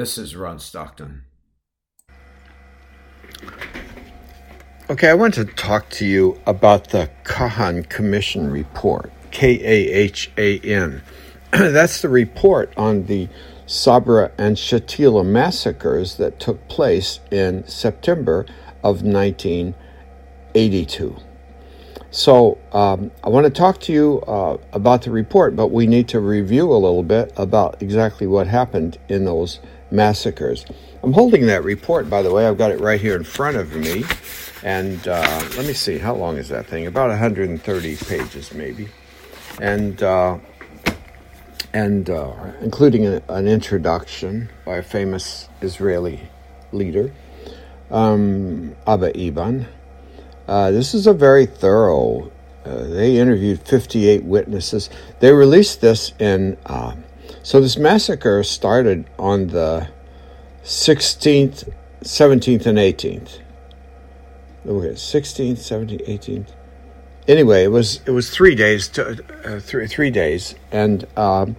This is Ron Stockton. Okay, I want to talk to you about the Kahan Commission report. K A H A N. That's the report on the Sabra and Shatila massacres that took place in September of 1982. So, um, I want to talk to you uh, about the report, but we need to review a little bit about exactly what happened in those massacres. I'm holding that report, by the way. I've got it right here in front of me. And uh, let me see, how long is that thing? About 130 pages, maybe. And uh, and uh, including a, an introduction by a famous Israeli leader, um, Abba Eban. Uh, this is a very thorough. Uh, they interviewed 58 witnesses. They released this in. So this massacre started on the 16th, 17th, and 18th. Okay, 16th, 17th, 18th. Anyway, it was it was three days, to, uh, three three days, and um,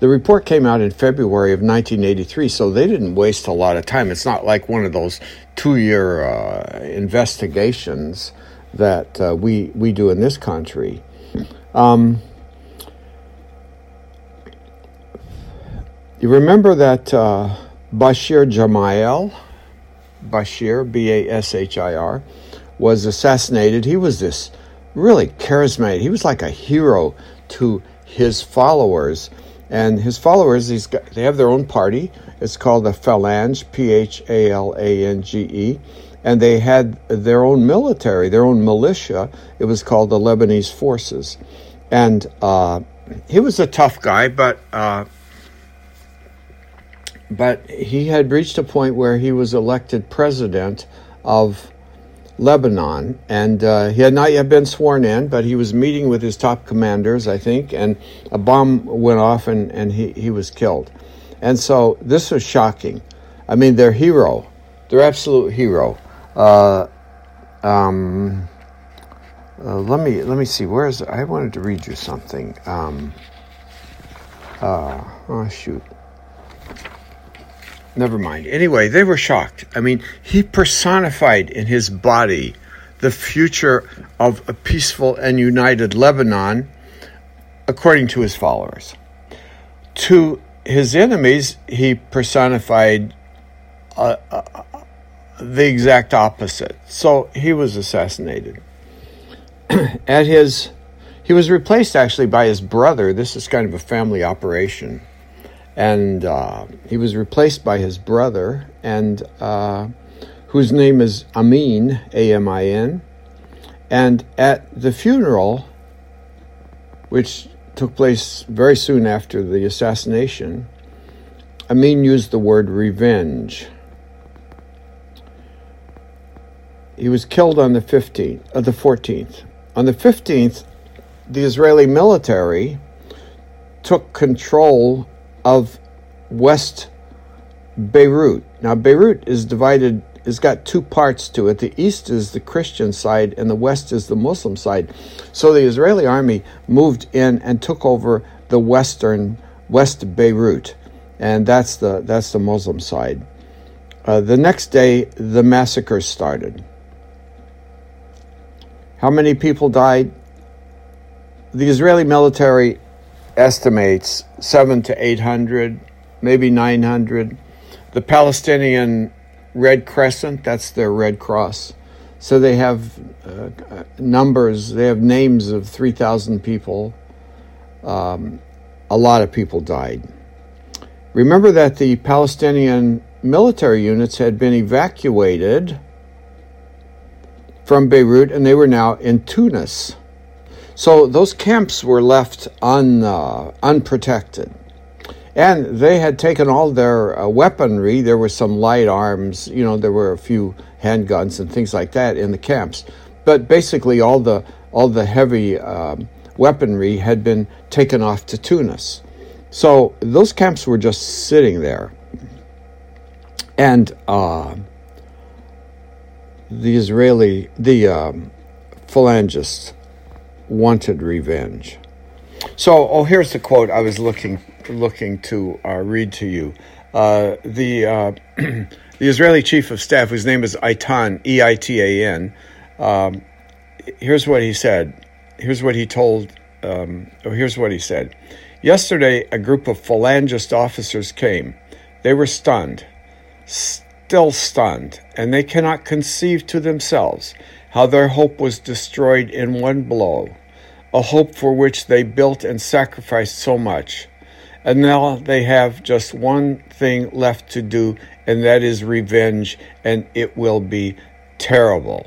the report came out in February of 1983. So they didn't waste a lot of time. It's not like one of those two-year uh, investigations that uh, we we do in this country. Um, you remember that uh, Bashir Gemayel, Bashir B A S H I R, was assassinated. He was this really charismatic. He was like a hero to his followers. And his followers, these guys, they have their own party. It's called the Phalange, P H A L A N G E. And they had their own military, their own militia. It was called the Lebanese Forces. And uh, he was a tough guy, but uh, but he had reached a point where he was elected president of Lebanon, and uh, he had not yet been sworn in, but he was meeting with his top commanders, I think, and a bomb went off and, and he, he was killed. And so this was shocking. I mean, their hero, their absolute hero. Uh, um, uh, let me let me see. Where is I wanted to read you something. Um, uh, oh shoot never mind. Anyway, they were shocked. I mean, he personified in his body the future of a peaceful and united Lebanon, according to his followers. To his enemies, he personified uh, uh, the exact opposite. So he was assassinated. At his, he was replaced actually by his brother. This is kind of a family operation and uh, he was replaced by his brother, and uh, whose name is Amin, A M I N. And at the funeral, which took place very soon after the assassination, Amin used the word revenge. He was killed on the 15th, uh, the 14th. On the 15th, the Israeli military took control of West Beirut. Now, Beirut is divided, it's got two parts to it. The east is the Christian side, and the west is the Muslim side. So the Israeli army moved in and took over the western West Beirut, and that's the that's the Muslim side. Uh, the next day, the massacre started. How many people died? The Israeli military estimates seven to eight hundred, maybe nine hundred. The Palestinian Red Crescent, that's their Red Cross. So they have uh, numbers, they have names of 3,000 people. Um, a lot of people died. Remember that the Palestinian military units had been evacuated from Beirut and they were now in Tunis. So those camps were left un, uh, unprotected. And they had taken all their uh, weaponry. There were some light arms, you know, there were a few handguns and things like that in the camps. But basically, all the, all the heavy um, weaponry had been taken off to Tunis. So those camps were just sitting there. And uh, the Israeli, the um, phalangists, wanted revenge. So, oh, here's the quote I was looking looking to uh, read to you. uh, the uh, the Israeli chief of staff, whose name is Eitan E I T A N. Um, here's what he said. Here's what he told. Um, oh, here's what he said. Yesterday, a group of phalangist officers came. They were stunned, still stunned, and they cannot conceive to themselves how their hope was destroyed in one blow, a hope for which they built and sacrificed so much. And now they have just one thing left to do, and that is revenge, and it will be terrible.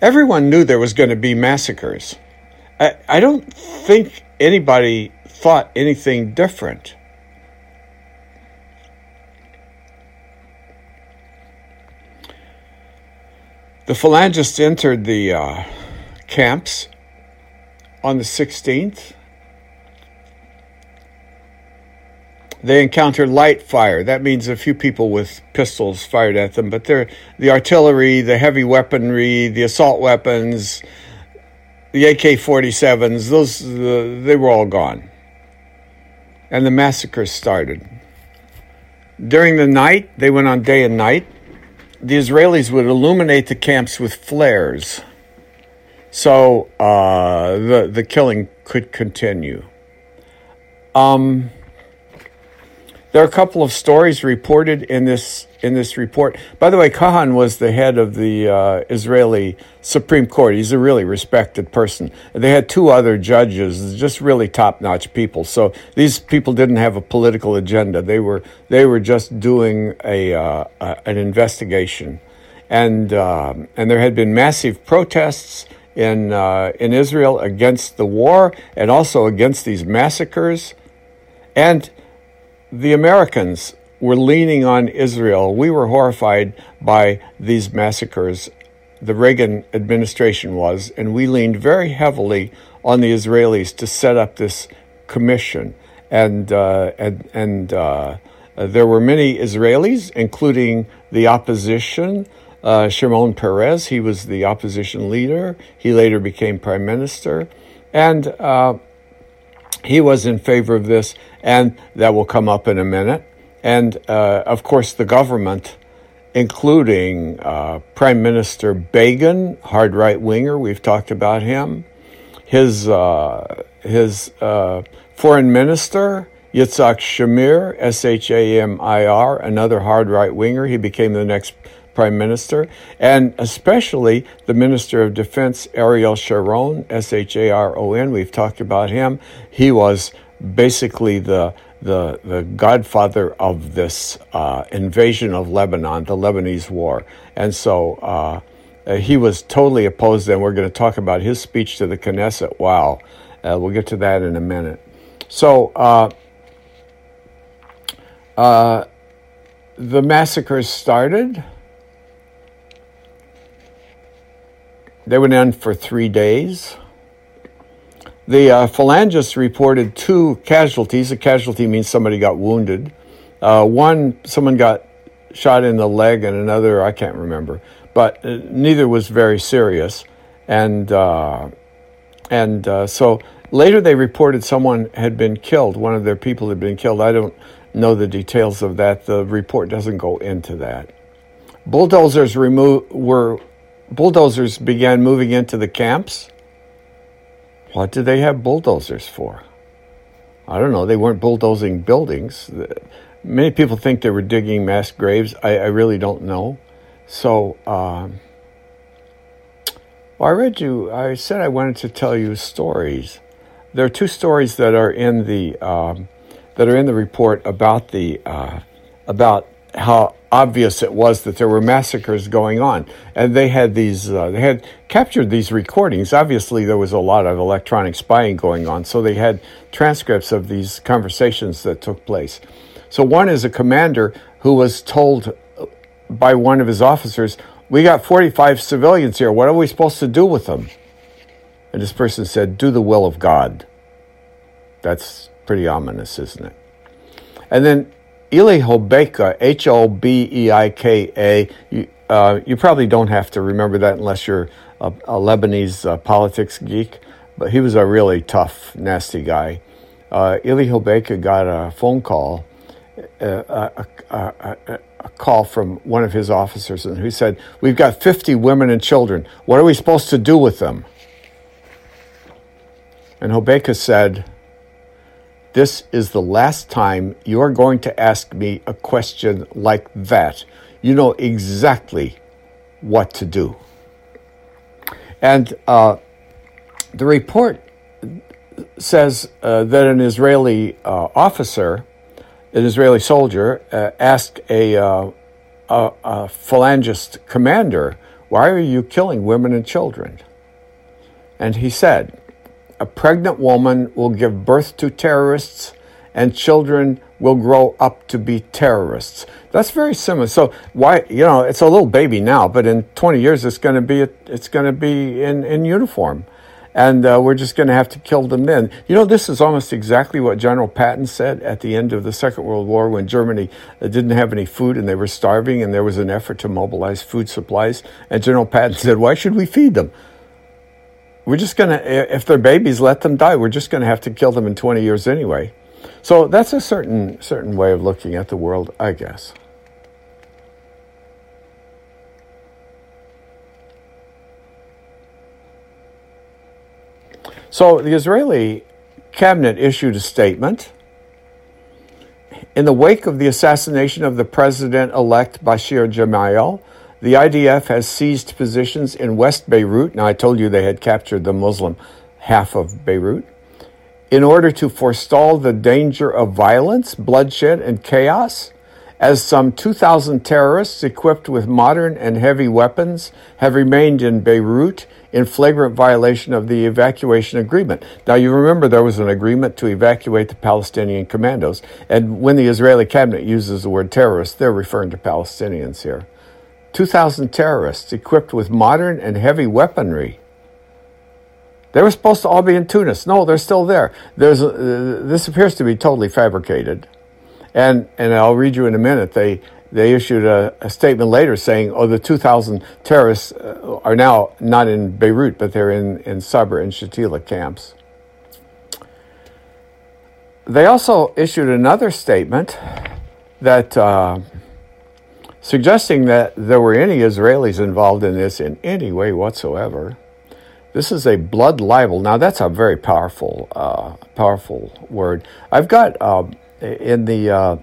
Everyone knew there was going to be massacres. I, I don't think anybody thought anything different. The phalangists entered the uh, camps on the 16th They encountered light fire. That means a few people with pistols fired at them, but the artillery, the heavy weaponry, the assault weapons, the AK 47s, those, they were all gone. And the massacre started. During the night, they went on day and night. The Israelis would illuminate the camps with flares. So uh, the, the killing could continue. Um, there are a couple of stories reported in this in this report. By the way, Kahan was the head of the uh, Israeli Supreme Court. He's a really respected person. They had two other judges, just really top notch people. So these people didn't have a political agenda. They were they were just doing a uh, an investigation, and um, and there had been massive protests in uh, in Israel against the war and also against these massacres, and the Americans were leaning on Israel. We were horrified by these massacres. The Reagan administration was, and we leaned very heavily on the Israelis to set up this commission. And uh, and and uh, there were many Israelis, including the opposition. Uh, Shimon Peres, he was the opposition leader. He later became prime minister, and uh, he was in favor of this, and that will come up in a minute. And uh, of course, the government, including uh, Prime Minister Begin, hard right winger, we've talked about him, his, uh, his uh, foreign minister, Yitzhak Shamir, S H A M I R, another hard right winger. He became the next prime minister, and especially the minister of defense, Ariel Sharon, S H A R O N. We've talked about him. He was basically the the, the godfather of this uh, invasion of Lebanon, the Lebanese war. And so uh, he was totally opposed, and we're going to talk about his speech to the Knesset. Wow. Uh, we'll get to that in a minute. So, uh, uh, the massacres started. They went on for three days. The uh, phalangists reported two casualties. A casualty means somebody got wounded. Uh, one, someone got shot in the leg, and another, I can't remember. But uh, neither was very serious. And, uh, and uh, so later they reported someone had been killed. One of their people had been killed. I don't know the details of that. The report doesn't go into that. Bulldozers remo- were bulldozers began moving into the camps. What did they have bulldozers for? I don't know. They weren't bulldozing buildings. Many people think they were digging mass graves. I, I really don't know. So, um, well, I read you. I said I wanted to tell you stories. There are two stories that are in the um, that are in the report about the uh, about how obvious it was that there were massacres going on, and they had these uh, they had captured these recordings. Obviously, there was a lot of electronic spying going on, so they had transcripts of these conversations that took place. So one is a commander who was told by one of his officers, "We got 45 civilians here. What are we supposed to do with them?" And this person said, "Do the will of God." That's pretty ominous, isn't it? And then Eli Hobeika, H O B E I K A. You, uh, you probably don't have to remember that unless you're a, a Lebanese uh, politics geek, but he was a really tough, nasty guy. Uh, Hobeika got a phone call, a, a, a, call from one of his officers, and he said, "We've got 50 women and children. What are we supposed to do with them?" And Hobeika said, "This is the last time you are going to ask me a question like that. You know exactly what to do." And uh, the report says uh, that an Israeli uh, officer, an Israeli soldier, uh, asked a, uh, a, a phalangist commander, Why are you killing women and children? And he said, A pregnant woman will give birth to terrorists, and children will grow up to be terrorists. That's very similar. So why you know it's a little baby now, but in 20 years it's going to be it's going to be in in uniform, and uh, we're just going to have to kill them then. You know this is almost exactly what General Patton said at the end of the Second World War when Germany uh, didn't have any food and they were starving and there was an effort to mobilize food supplies, and General Patton said, "Why should we feed them?" We're just going to, if they're babies, let them die. We're just going to have to kill them in 20 years anyway. So that's a certain certain way of looking at the world, I guess. So the Israeli cabinet issued a statement. In the wake of the assassination of the president elect Bashir Gemayel, the IDF has seized positions in West Beirut. Now, I told you they had captured the Muslim half of Beirut in order to forestall the danger of violence, bloodshed, and chaos, as some 2,000 terrorists equipped with modern and heavy weapons have remained in Beirut in flagrant violation of the evacuation agreement. Now, you remember there was an agreement to evacuate the Palestinian commandos, and when the Israeli cabinet uses the word terrorists, they're referring to Palestinians here. 2,000 terrorists equipped with modern and heavy weaponry they were supposed to all be in Tunis. No, they're still there. There's uh, this appears to be totally fabricated, and and I'll read you in a minute. They they issued a, a statement later saying, "Oh, the 2,000 terrorists uh, are now not in Beirut, but they're in in Sabra and Shatila camps." They also issued another statement that. Uh, suggesting that there were any Israelis involved in this in any way whatsoever. This is a blood libel. Now that's a very powerful, uh, powerful word. I've got uh, in the uh,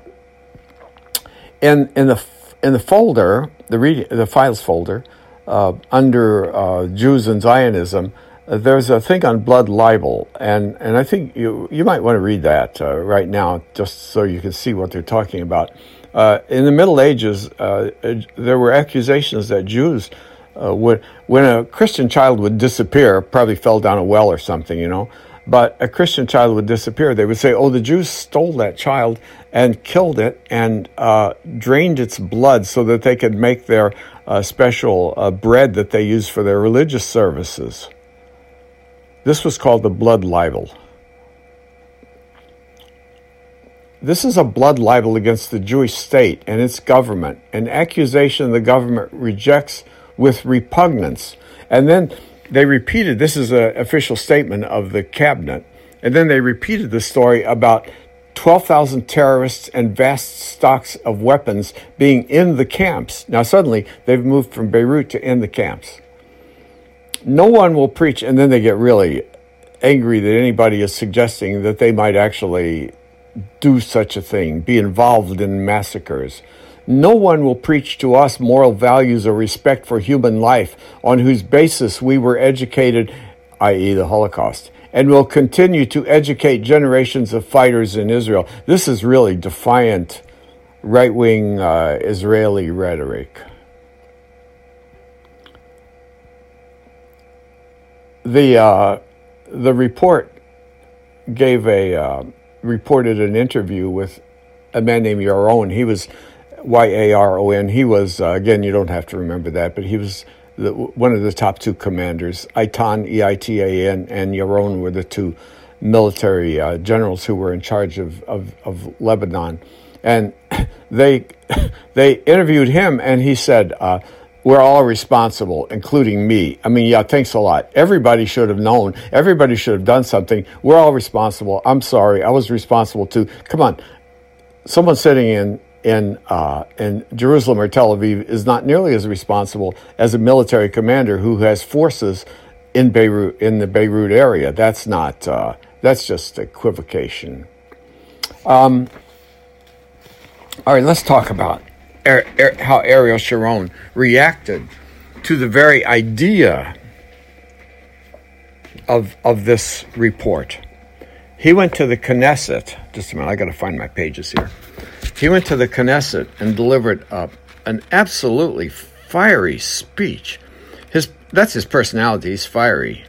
in in the in the folder, the read, the files folder uh, under uh, Jews and Zionism. Uh, there's a thing on blood libel, and, and I think you you might want to read that right now, just so you can see what they're talking about. In the Middle Ages, there were accusations that Jews uh, when, when a Christian child would disappear, probably fell down a well or something, you know, but a Christian child would disappear, they would say, oh, the Jews stole that child and killed it and uh, drained its blood so that they could make their uh, special uh, bread that they use for their religious services. This was called the blood libel. This is a blood libel against the Jewish state and its government, an accusation the government rejects with repugnance. And then they repeated this is an official statement of the cabinet. And then they repeated the story about 12,000 terrorists and vast stocks of weapons being in the camps. Now, suddenly, they've moved from Beirut to in the camps. No one will preach, and then they get really angry that anybody is suggesting that they might actually do such a thing, be involved in massacres. No one will preach to us moral values or respect for human life on whose basis we were educated, i.e., the Holocaust, and will continue to educate generations of fighters in Israel. This is really defiant right wing uh, Israeli rhetoric. The, uh, the report gave a uh, reported an interview with a man named Yaron. He was Y A R O N. He was, uh, again, you don't have to remember that, but he was the, one of the top two commanders. Eitan, E I T A N, and Yaron were the two military uh, generals who were in charge of, of, of Lebanon. And they, they interviewed him, and he said, uh, we're all responsible, including me. I mean, yeah, thanks a lot. Everybody should have known. Everybody should have done something. We're all responsible. I'm sorry. I was responsible too. Come on someone sitting in in uh, in Jerusalem or Tel Aviv is not nearly as responsible as a military commander who has forces in Beirut in the Beirut area. That's not. Uh, that's just equivocation. Um, all right, let's talk about how Ariel Sharon reacted to the very idea of of this report. He went to the Knesset. Just a minute, I got to find my pages here. He went to the Knesset and delivered a, an absolutely fiery speech. His that's his personality. He's fiery.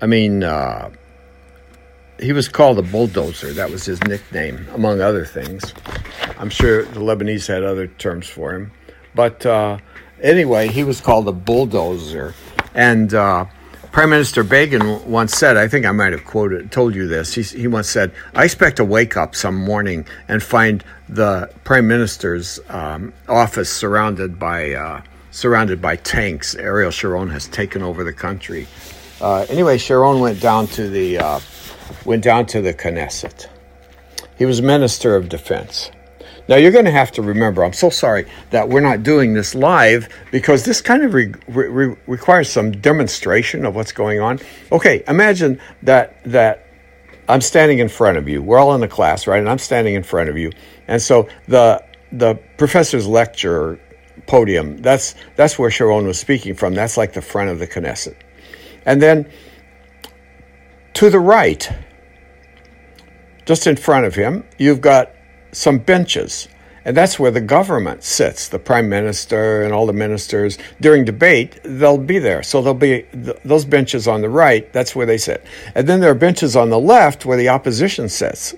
I mean, uh, he was called a bulldozer. That was his nickname, among other things. I'm sure the Lebanese had other terms for him, but uh, anyway, he was called a bulldozer, and. Uh, Prime Minister Begin once said, I think I might have quoted, told you this. He, he once said, I expect to wake up some morning and find the Prime Minister's um, office surrounded by, uh, surrounded by tanks. Ariel Sharon has taken over the country. Uh, anyway, Sharon went down to the, uh, went down to the Knesset. He was Minister of Defense. Now, you're going to have to remember, I'm so sorry that we're not doing this live because this kind of re- re- requires some demonstration of what's going on. Okay, imagine that, that I'm standing in front of you. We're all in the class, right? And I'm standing in front of you. And so the, the professor's lecture podium, that's, that's where Sharon was speaking from. That's like the front of the Knesset. And then to the right, just in front of him, you've got some benches. And that's where the government sits, the prime minister and all the ministers. During debate, they'll be there. So there'll be th- those benches on the right, that's where they sit. And then there are benches on the left where the opposition sits.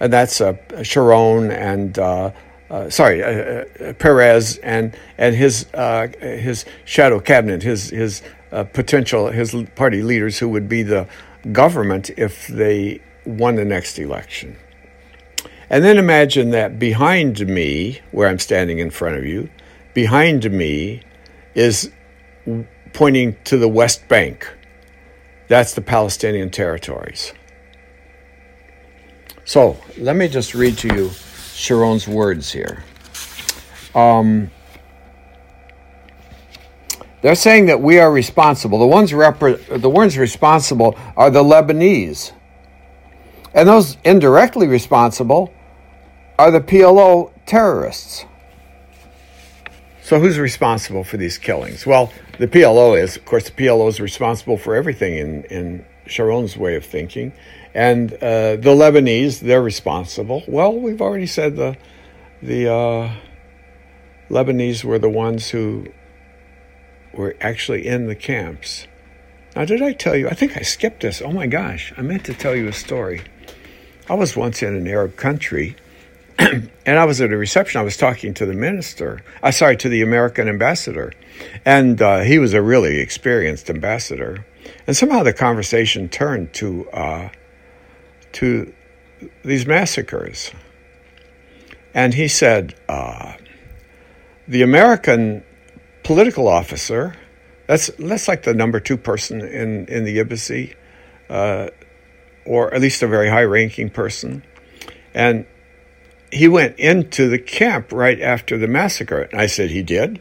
And that's uh, Sharon and, uh, uh, sorry, uh, uh, Peres and, and his, uh, his shadow cabinet, his, his potential, his party leaders who would be the government if they won the next election. And then imagine that behind me, where I'm standing in front of you, behind me is pointing to the West Bank. That's the Palestinian territories. So let me just read to you Sharon's words here. Um, they're saying that we are responsible. The ones, repre- the ones responsible are the Lebanese. And those indirectly responsible are the PLO terrorists. So, who's responsible for these killings? Well, the PLO is. Of course, the PLO is responsible for everything in, in Sharon's way of thinking. And uh, the Lebanese, they're responsible. Well, we've already said the, the uh, Lebanese were the ones who were actually in the camps. Now, did I tell you? I think I skipped this. Oh my gosh, I meant to tell you a story. I was once in an Arab country and I was at a reception. I was talking to the minister. I uh, sorry to the American ambassador, and uh, he was a really experienced ambassador. And somehow the conversation turned to uh, to these massacres. And he said, uh, the American political officer, that's that's like the number two person in in the embassy, uh, or at least a very high ranking person, and he went into the camp right after the massacre. And I said, He did?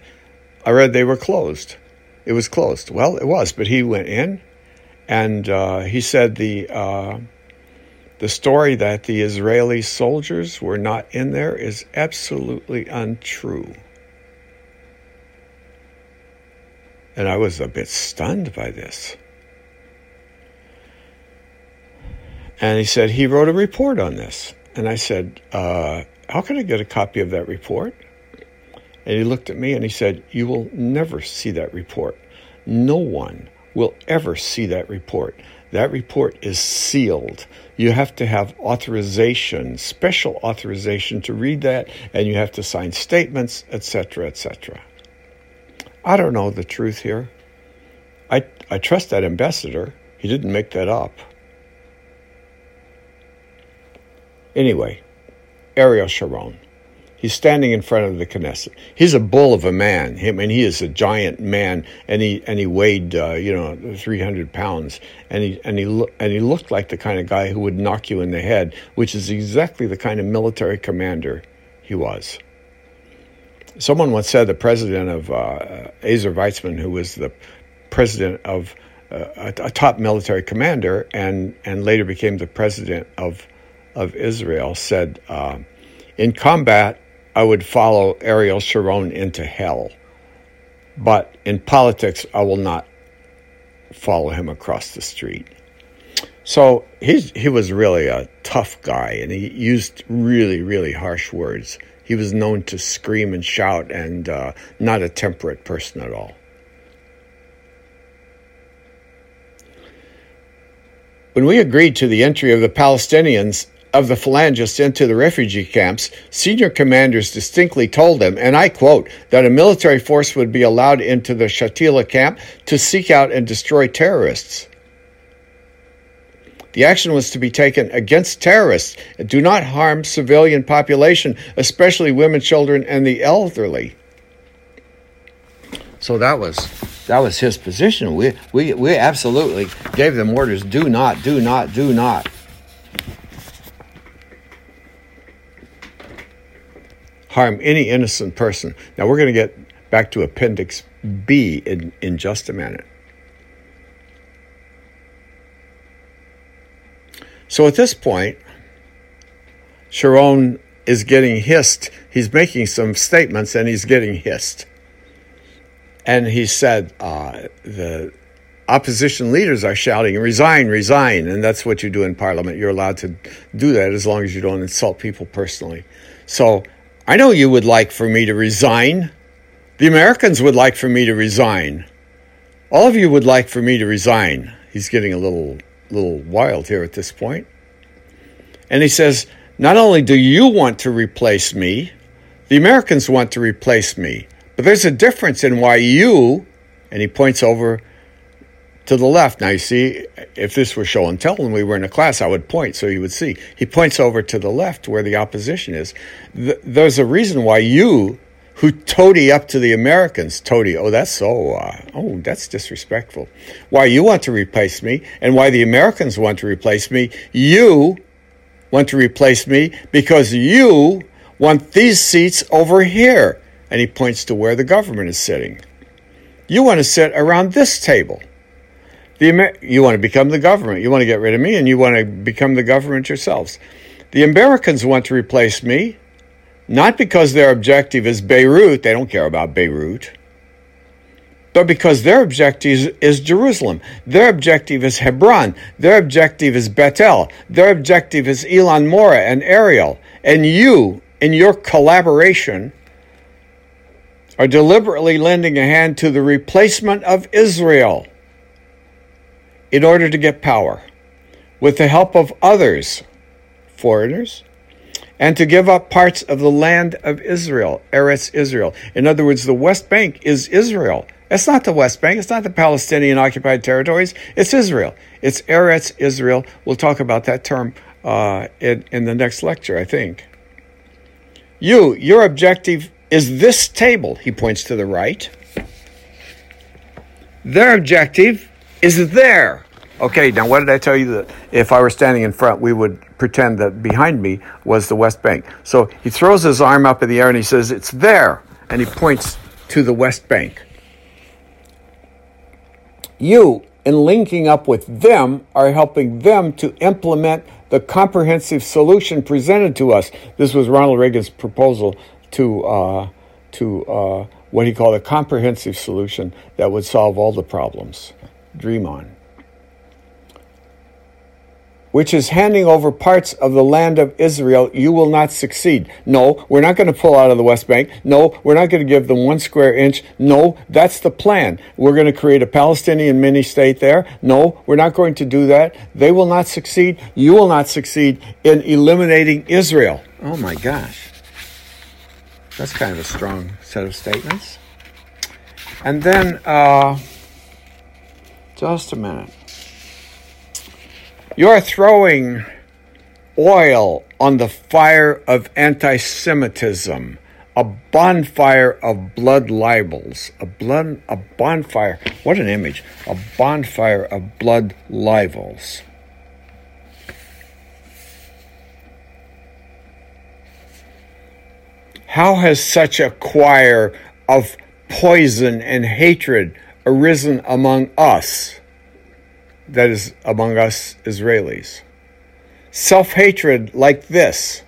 I read they were closed. It was closed. Well, it was, but he went in and uh, he said the, uh, the story that the Israeli soldiers were not in there is absolutely untrue. And I was a bit stunned by this. And he said he wrote a report on this. And I said, uh, How can I get a copy of that report? And he looked at me and he said, You will never see that report. No one will ever see that report. That report is sealed. You have to have authorization, special authorization to read that, and you have to sign statements, etc., etc. I don't know the truth here. I, I trust that ambassador. He didn't make that up. Anyway, Ariel Sharon. He's standing in front of the Knesset. He's a bull of a man. I mean, he is a giant man, and he and he weighed, uh, you know, three hundred pounds, and he and he lo- and he looked like the kind of guy who would knock you in the head, which is exactly the kind of military commander he was. Someone once said the president of uh, Ezer Weizman, who was the president of uh, a, a top military commander and and later became the president of of Israel, said. Uh, in combat, I would follow Ariel Sharon into hell. But in politics, I will not follow him across the street. So he's, he was really a tough guy, and he used really, really harsh words. He was known to scream and shout, and uh, not a temperate person at all. When we agreed to the entry of the Palestinians of the phalangists into the refugee camps, senior commanders distinctly told them, and I quote, that a military force would be allowed into the Shatila camp to seek out and destroy terrorists. The action was to be taken against terrorists. Do not harm civilian population, especially women, children, and the elderly. So that was that was his position. We we we absolutely gave them orders: do not, do not, do not. Harm any innocent person. Now, we're going to get back to Appendix B in, in just a minute. So at this point, Sharon is getting hissed. He's making some statements and he's getting hissed. And he said, uh, the opposition leaders are shouting, resign, resign. And that's what you do in parliament. You're allowed to do that as long as you don't insult people personally. So I know you would like for me to resign. The Americans would like for me to resign. All of you would like for me to resign. He's getting a little little wild here at this point. And he says, not only do you want to replace me, the Americans want to replace me. But there's a difference in why you, and he points over to the left. Now, you see, if this were show and tell and we were in a class, I would point so you would see. He points over to the left where the opposition is. there's a reason why you, who toady up to the Americans, toady, oh, that's so, uh, oh, that's disrespectful. Why you want to replace me and why the Americans want to replace me, you want to replace me because you want these seats over here. And he points to where the government is sitting. You want to sit around this table. The, you want to become the government. You want to get rid of me, and you want to become the government yourselves. The Americans want to replace me, not because their objective is Beirut, they don't care about Beirut, but because their objective is Jerusalem. Their objective is Hebron. Their objective is Bethel. Their objective is Elon Moreh and Ariel. And you, in your collaboration, are deliberately lending a hand to the replacement of Israel in order to get power with the help of others, foreigners, and to give up parts of the land of Israel, Eretz Israel. In other words, the West Bank is Israel. It's not the West Bank. It's not the Palestinian occupied territories. It's Israel. It's Eretz Israel. We'll talk about that term uh, in, in the next lecture, I think. You, your objective is this table. He points to the right. Their objective is it there. Okay, now what did I tell you that if I were standing in front, we would pretend that behind me was the West Bank? So he throws his arm up in the air and he says, It's there. And he points to the West Bank. You, in linking up with them, are helping them to implement the comprehensive solution presented to us. This was Ronald Reagan's proposal to, uh, to uh, what he called a comprehensive solution that would solve all the problems dream on, which is handing over parts of the land of Israel, you will not succeed. No, we're not going to pull out of the West Bank. No, we're not going to give them one square inch. No, that's the plan. We're going to create a Palestinian mini state there. No, we're not going to do that. They will not succeed. You will not succeed in eliminating Israel. Oh my gosh. That's kind of a strong set of statements. And then, uh, just a minute. You're throwing oil on the fire of anti Semitism, a bonfire of blood libels, a, blood, a bonfire, what an image, a bonfire of blood libels. How has such a choir of poison and hatred arisen among us, that is, among us Israelis? self hatred like this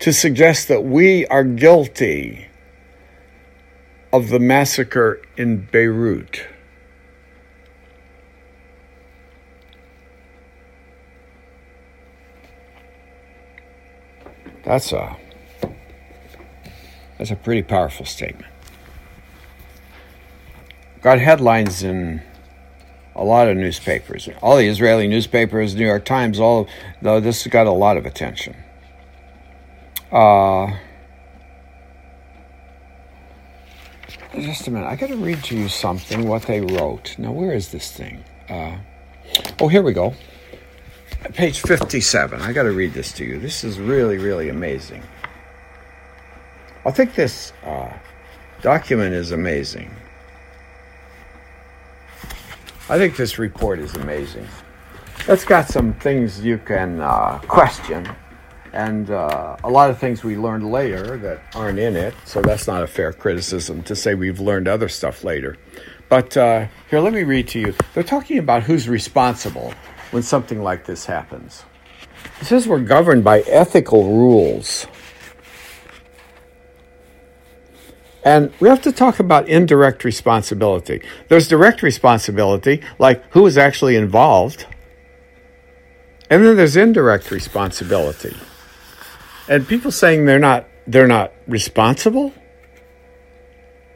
to suggest that we are guilty of the massacre in Beirut. That's a that's a pretty powerful statement. Got headlines in a lot of newspapers, all the Israeli newspapers, New York Times, all though this got a lot of attention. Uh, just a minute, I got to read to you something what they wrote. Now, where is this thing? Uh, oh, here we go. Page 57. I got to read this to you. This is really, really amazing. I think this uh, document is amazing. I think this report is amazing. It's got some things you can uh, question, and uh, a lot of things we learned later that aren't in it, so that's not a fair criticism to say we've learned other stuff later. But uh, here, let me read to you. They're talking about who's responsible when something like this happens. It says we're governed by ethical rules. And we have to talk about indirect responsibility. There's direct responsibility, like who is actually involved. And then there's indirect responsibility. And people saying they're not they're not responsible?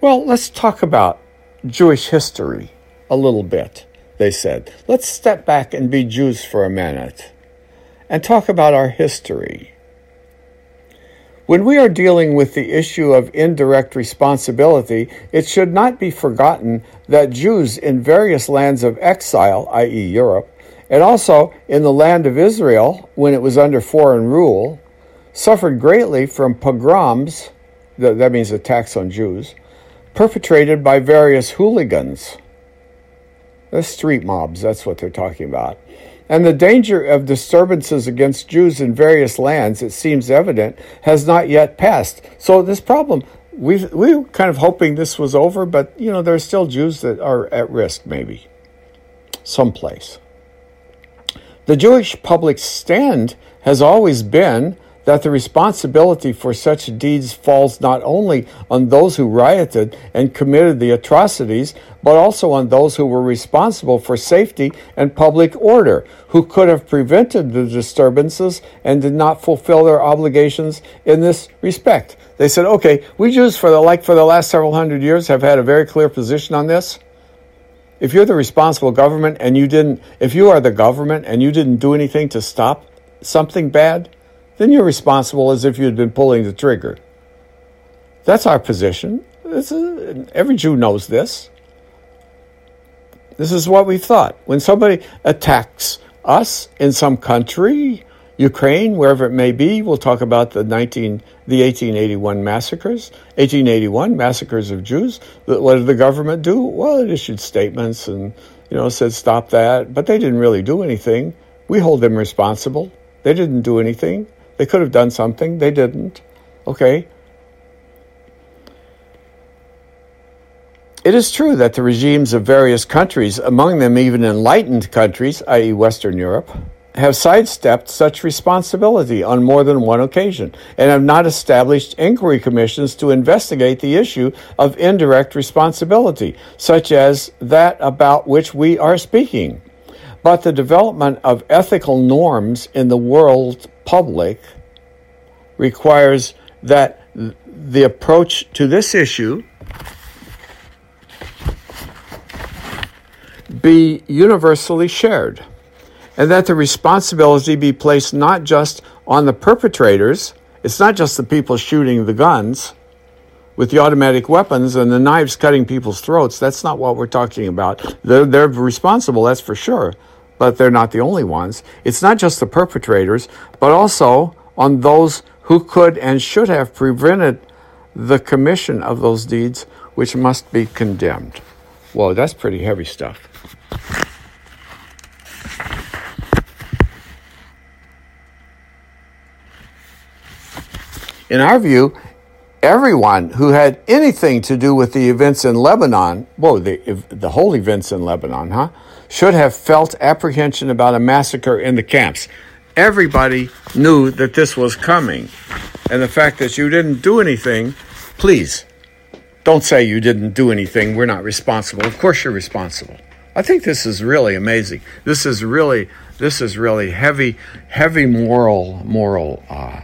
Well, let's talk about Jewish history a little bit, they said. Let's step back and be Jews for a minute and talk about our history. When we are dealing with the issue of indirect responsibility, it should not be forgotten that Jews in various lands of exile, i.e., Europe, and also in the land of Israel when it was under foreign rule, suffered greatly from pogroms, that means attacks on Jews, perpetrated by various hooligans. The street mobs, that's what they're talking about. And the danger of disturbances against Jews in various lands, it seems evident, has not yet passed. So this problem, we we were kind of hoping this was over, but you know there are still Jews that are at risk, maybe, someplace. The Jewish public stand has always been that the responsibility for such deeds falls not only on those who rioted and committed the atrocities, but also on those who were responsible for safety and public order, who could have prevented the disturbances and did not fulfill their obligations in this respect. They said, okay, we Jews for the like for the last several hundred years have had a very clear position on this. If you're the responsible government and you didn't if you are the government and you didn't do anything to stop something bad, then you're responsible as if you'd been pulling the trigger. That's our position. Is, every Jew knows this. This is what we thought. When somebody attacks us in some country, Ukraine, wherever it may be, we'll talk about the 19, the 1881 massacres, 1881 massacres of Jews. What did the government do? Well, it issued statements and you know said stop that, but they didn't really do anything. We hold them responsible. They didn't do anything. They could have done something, they didn't. Okay. It is true that the regimes of various countries, among them even enlightened countries, i.e., Western Europe, have sidestepped such responsibility on more than one occasion and have not established inquiry commissions to investigate the issue of indirect responsibility, such as that about which we are speaking. But the development of ethical norms in the world public requires that the approach to this issue be universally shared and that the responsibility be placed not just on the perpetrators, it's not just the people shooting the guns with the automatic weapons and the knives cutting people's throats. That's not what we're talking about. They're, they're responsible, that's for sure. But they're not the only ones. It's not just the perpetrators, but also on those who could and should have prevented the commission of those deeds, which must be condemned. Whoa, that's pretty heavy stuff. In our view, everyone who had anything to do with the events in Lebanon, whoa, the, the whole events in Lebanon, huh, should have felt apprehension about a massacre in the camps. Everybody knew that this was coming. And the fact that you didn't do anything, please don't say you didn't do anything. We're not responsible. Of course, you're responsible. I think this is really amazing. This is really, this is really heavy, heavy moral, moral uh,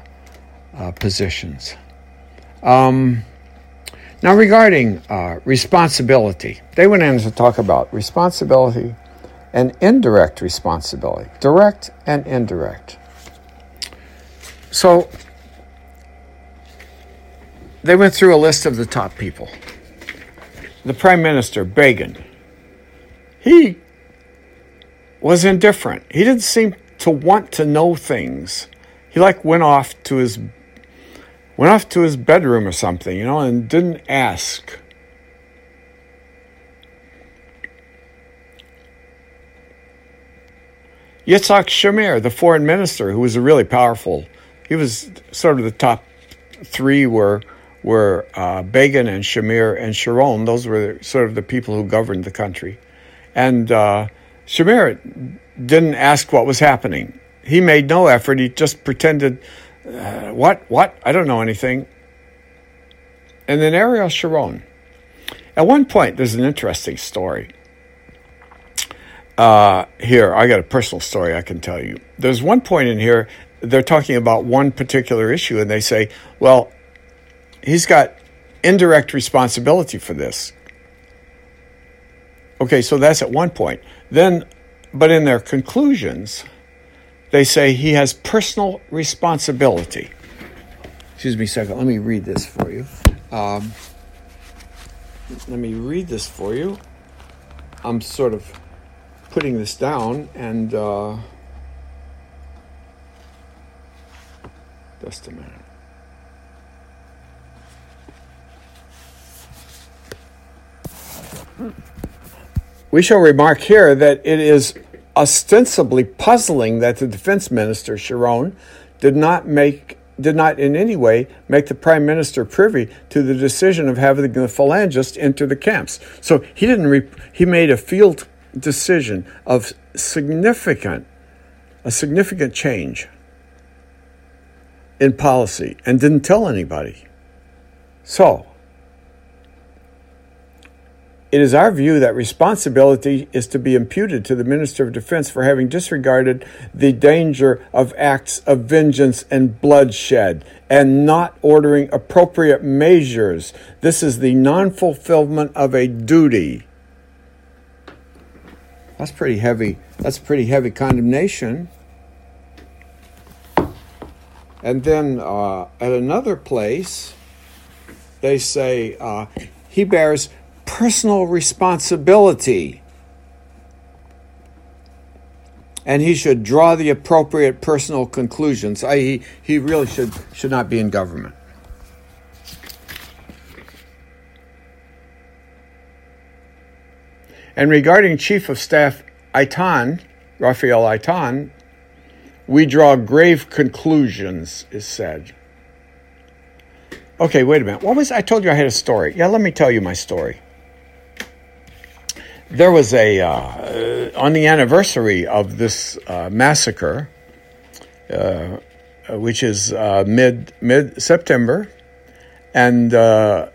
uh, positions. Um, now, regarding uh, responsibility, they went in to talk about responsibility and indirect responsibility, direct and indirect. So, they went through a list of the top people. The Prime Minister, Begin, he was indifferent. He didn't seem to want to know things. He like went off to his went off to his bedroom or something, you know, and didn't ask. Yitzhak Shamir, the foreign minister, who was a really powerful, he was sort of the top three were were uh, Begin and Shamir and Sharon. Those were sort of the people who governed the country. And uh, Shamir didn't ask what was happening. He made no effort. He just pretended uh, what? What? I don't know anything. And then Ariel Sharon. At one point, there's an interesting story. Uh, here, I got a personal story I can tell you. There's one point in here, they're talking about one particular issue, and they say, well, he's got indirect responsibility for this. Okay, so that's at one point. Then, but in their conclusions, they say he has personal responsibility. Excuse me a second. Let me read this for you. Um, let me read this for you. I'm sort of putting this down and uh, just a minute. We shall remark here that it is ostensibly puzzling that the defense minister, Sharon, did not make did not in any way make the prime minister privy to the decision of having the phalangists enter the camps. So he didn't re- he made a field decision of significant a significant change in policy and didn't tell anybody. So, it is our view that responsibility is to be imputed to the Minister of Defense for having disregarded the danger of acts of vengeance and bloodshed and not ordering appropriate measures. This is the non fulfillment of a duty. That's pretty heavy. That's pretty heavy condemnation. And then uh, at another place, they say uh, he bears personal responsibility. And he should draw the appropriate personal conclusions, i.e., he really should, should not be in government. And regarding Chief of Staff Eitan, Raphael Eitan, we draw grave conclusions, is said. Okay, wait a minute. What was I told you I had a story? Yeah, let me tell you my story there was a uh, on the anniversary of this uh, massacre, uh, which is uh, mid mid September, and uh,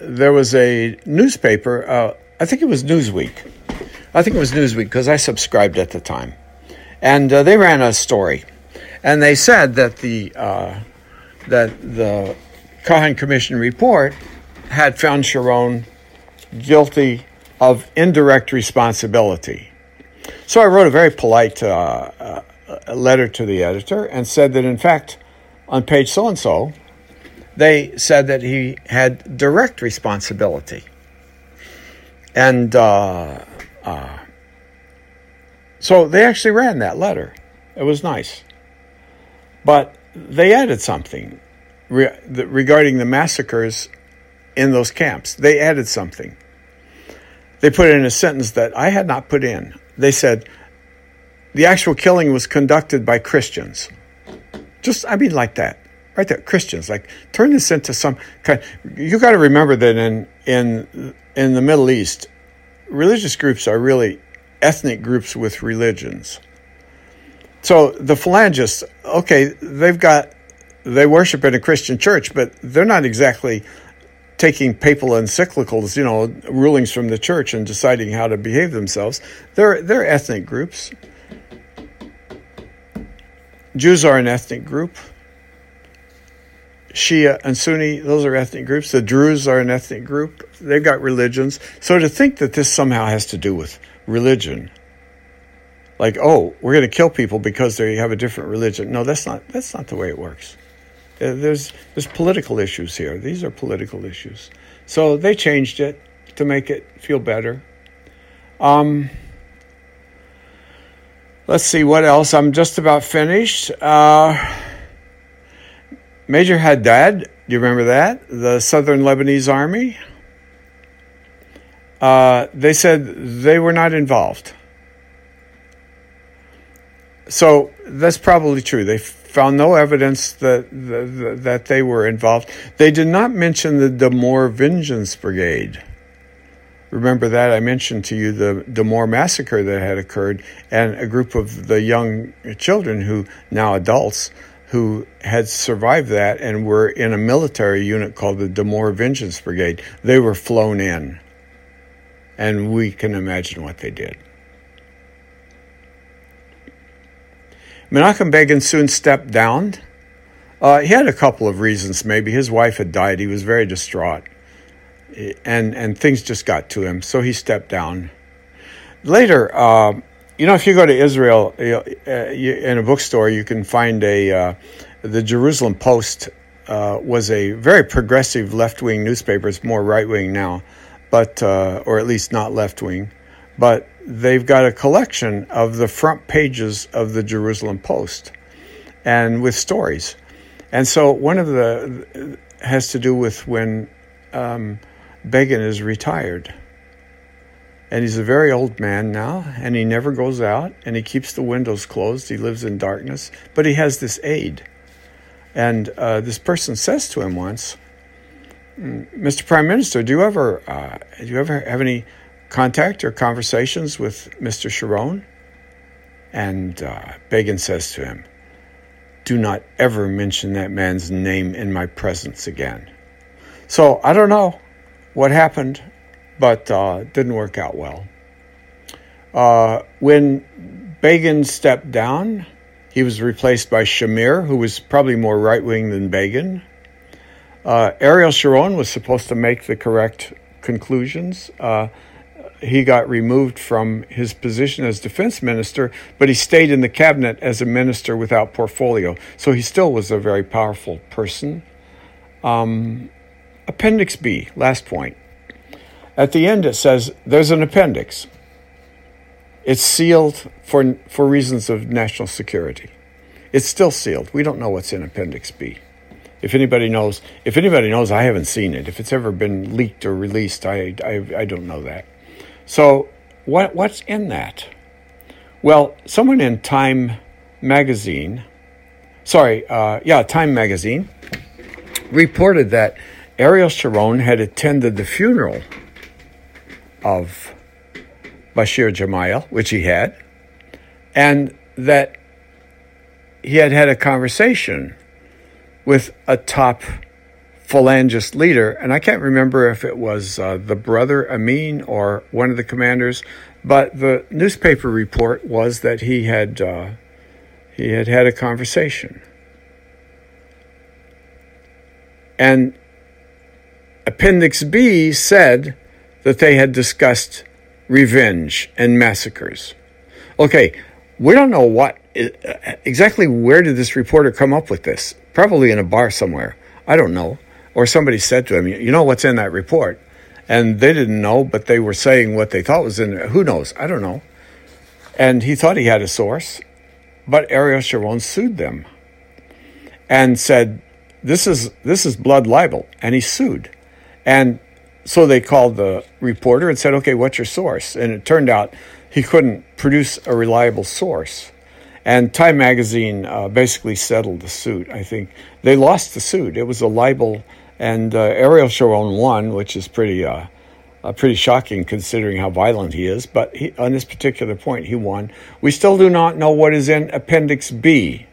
there was a newspaper. Uh, I think it was Newsweek. I think it was Newsweek because I subscribed at the time, and they ran a story, and they said that the that the Kahan Commission report had found Sharon guilty of indirect responsibility. So I wrote a very polite uh, uh, letter to the editor and said that, in fact, on page so and so, they said that he had direct responsibility. And uh, uh So they actually ran that letter. It was nice. But they added something re- the, regarding the massacres in those camps. They added something. They put in a sentence that I had not put in. They said, the actual killing was conducted by Christians. Just, I mean, like that. Right there, Christians. Like, turn this into some kind. You got to remember that in in in the Middle East, religious groups are really ethnic groups with religions. So the phalangists, okay, they've got they worship in a Christian church, but they're not exactly taking papal encyclicals, you know, rulings from the church and deciding how to behave themselves. They're they're ethnic groups. Jews are an ethnic group. Shia and Sunni, those are ethnic groups. The Druze are an ethnic group. They've got religions. So to think that this somehow has to do with religion, like, oh, we're going to kill people because they have a different religion. No, that's not that's not the way it works. Uh, there's there's political issues here. These are political issues. So they changed it to make it feel better. Um, let's see what else. I'm just about finished. Uh, Major Haddad, do you remember that? The Southern Lebanese Army. Uh, they said they were not involved. So that's probably true. They found no evidence that, that, that they were involved. They did not mention the Damour Vengeance Brigade. Remember that I mentioned to you the Damour massacre that had occurred, and a group of the young children who now adults who had survived that and were in a military unit called the Damour Vengeance Brigade. They were flown in, and we can imagine what they did. Menachem Begin soon stepped down. Uh, he had a couple of reasons. Maybe his wife had died. He was very distraught, and and things just got to him, so he stepped down. Later, uh, you know, if you go to Israel uh, you, in a bookstore, you can find a uh, the Jerusalem Post uh, was a very progressive left wing newspaper. It's more right wing now, but uh, or at least not left wing, but they've got a collection of the front pages of the Jerusalem Post and with stories. And so one of the has to do with when um, Begin is retired. And he's a very old man now, and he never goes out, and he keeps the windows closed. He lives in darkness, but he has this aide. And uh, this person says to him once, Mr. Mm, Prime Minister, do you ever uh, do you ever have any contact or conversations with Mr. Sharon? And uh, Begin says to him, Do not ever mention that man's name in my presence again. So I don't know what happened, but uh, didn't work out well. Uh, when Begin stepped down, he was replaced by Shamir, who was probably more right wing than Begin. Uh, Ariel Sharon was supposed to make the correct conclusions. Uh, he got removed from his position as defense minister, but he stayed in the cabinet as a minister without portfolio. So he still was a very powerful person. Um, appendix B, last point. At the end, it says there's an appendix. It's sealed for, for reasons of national security. It's still sealed. We don't know what's in Appendix B. If anybody knows, if anybody knows, I haven't seen it. If it's ever been leaked or released, I, I, I don't know that. So, what what's in that? Well, someone in Time magazine, sorry, uh, yeah, Time magazine, reported that Ariel Sharon had attended the funeral of Bashir Gemayel, which he had, and that he had had a conversation with a top phalangist leader, and I can't remember if it was uh, the brother Amin or one of the commanders, but the newspaper report was that he had uh, he had had a conversation, and Appendix B said that they had discussed revenge and massacres. Okay, we don't know what uh, exactly where did this reporter come up with this? Probably in a bar somewhere. I don't know or somebody said to him, "You know what's in that report?" And they didn't know, but they were saying what they thought was in there. Who knows? I don't know. And he thought he had a source, but Ariel Sharon sued them and said, "This is this is blood libel," and he sued. And so they called the reporter and said, "Okay, what's your source?" And it turned out he couldn't produce a reliable source. And Time Magazine uh, basically settled the suit. I think they lost the suit. It was a libel, and uh, Ariel Sharon won, which is pretty uh, uh, pretty shocking considering how violent he is. But he, on this particular point, he won. We still do not know what is in Appendix B.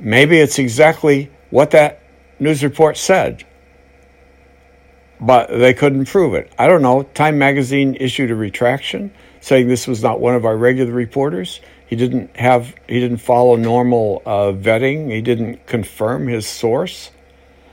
Maybe it's exactly what that news report said, but they couldn't prove it. I don't know. Time Magazine issued a retraction saying this was not one of our regular reporters. He didn't have he didn't follow normal uh, vetting. He didn't confirm his source,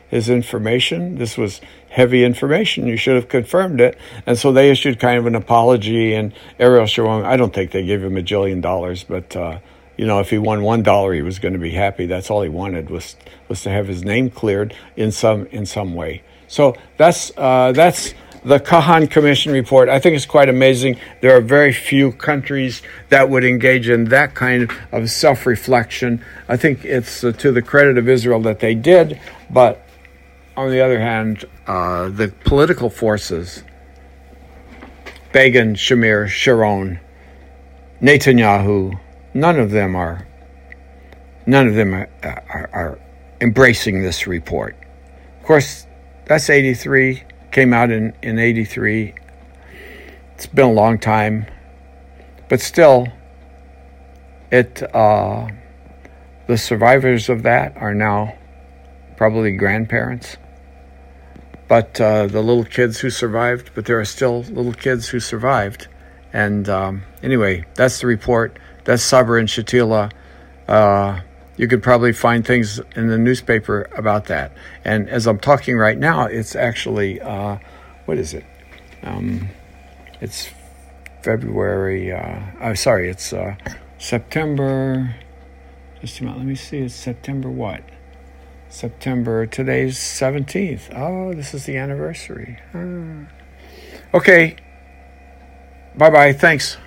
his information. This was heavy information. You should have confirmed it. And so they issued kind of an apology. And Ariel Sharon, I don't think they gave him a jillion dollars, but uh, you know, if he won one dollar, he was going to be happy. That's all he wanted was was to have his name cleared in some in some way. So that's uh, that's the Kahan Commission report. I think it's quite amazing. There are very few countries that would engage in that kind of self reflection. I think it's uh, to the credit of Israel that they did, but on the other hand, uh, the political forces, Begin, Shamir, Sharon, Netanyahu, none of them are none of them are, are, are embracing this report. Of course, that's 83 came out in, in 83. It's been a long time, but still, it uh, the survivors of that are now probably grandparents. But uh, the little kids who survived, but there are still little kids who survived. And um, anyway, that's the report. That's Sabra and Shatila. Uh, you could probably find things in the newspaper about that. And as I'm talking right now, it's actually, uh, what is it? Um, it's February, uh, oh, sorry, it's uh, September, just a minute, let me see, it's September what? September, today's 17th. Oh, this is the anniversary. Ah. Okay, bye bye, thanks.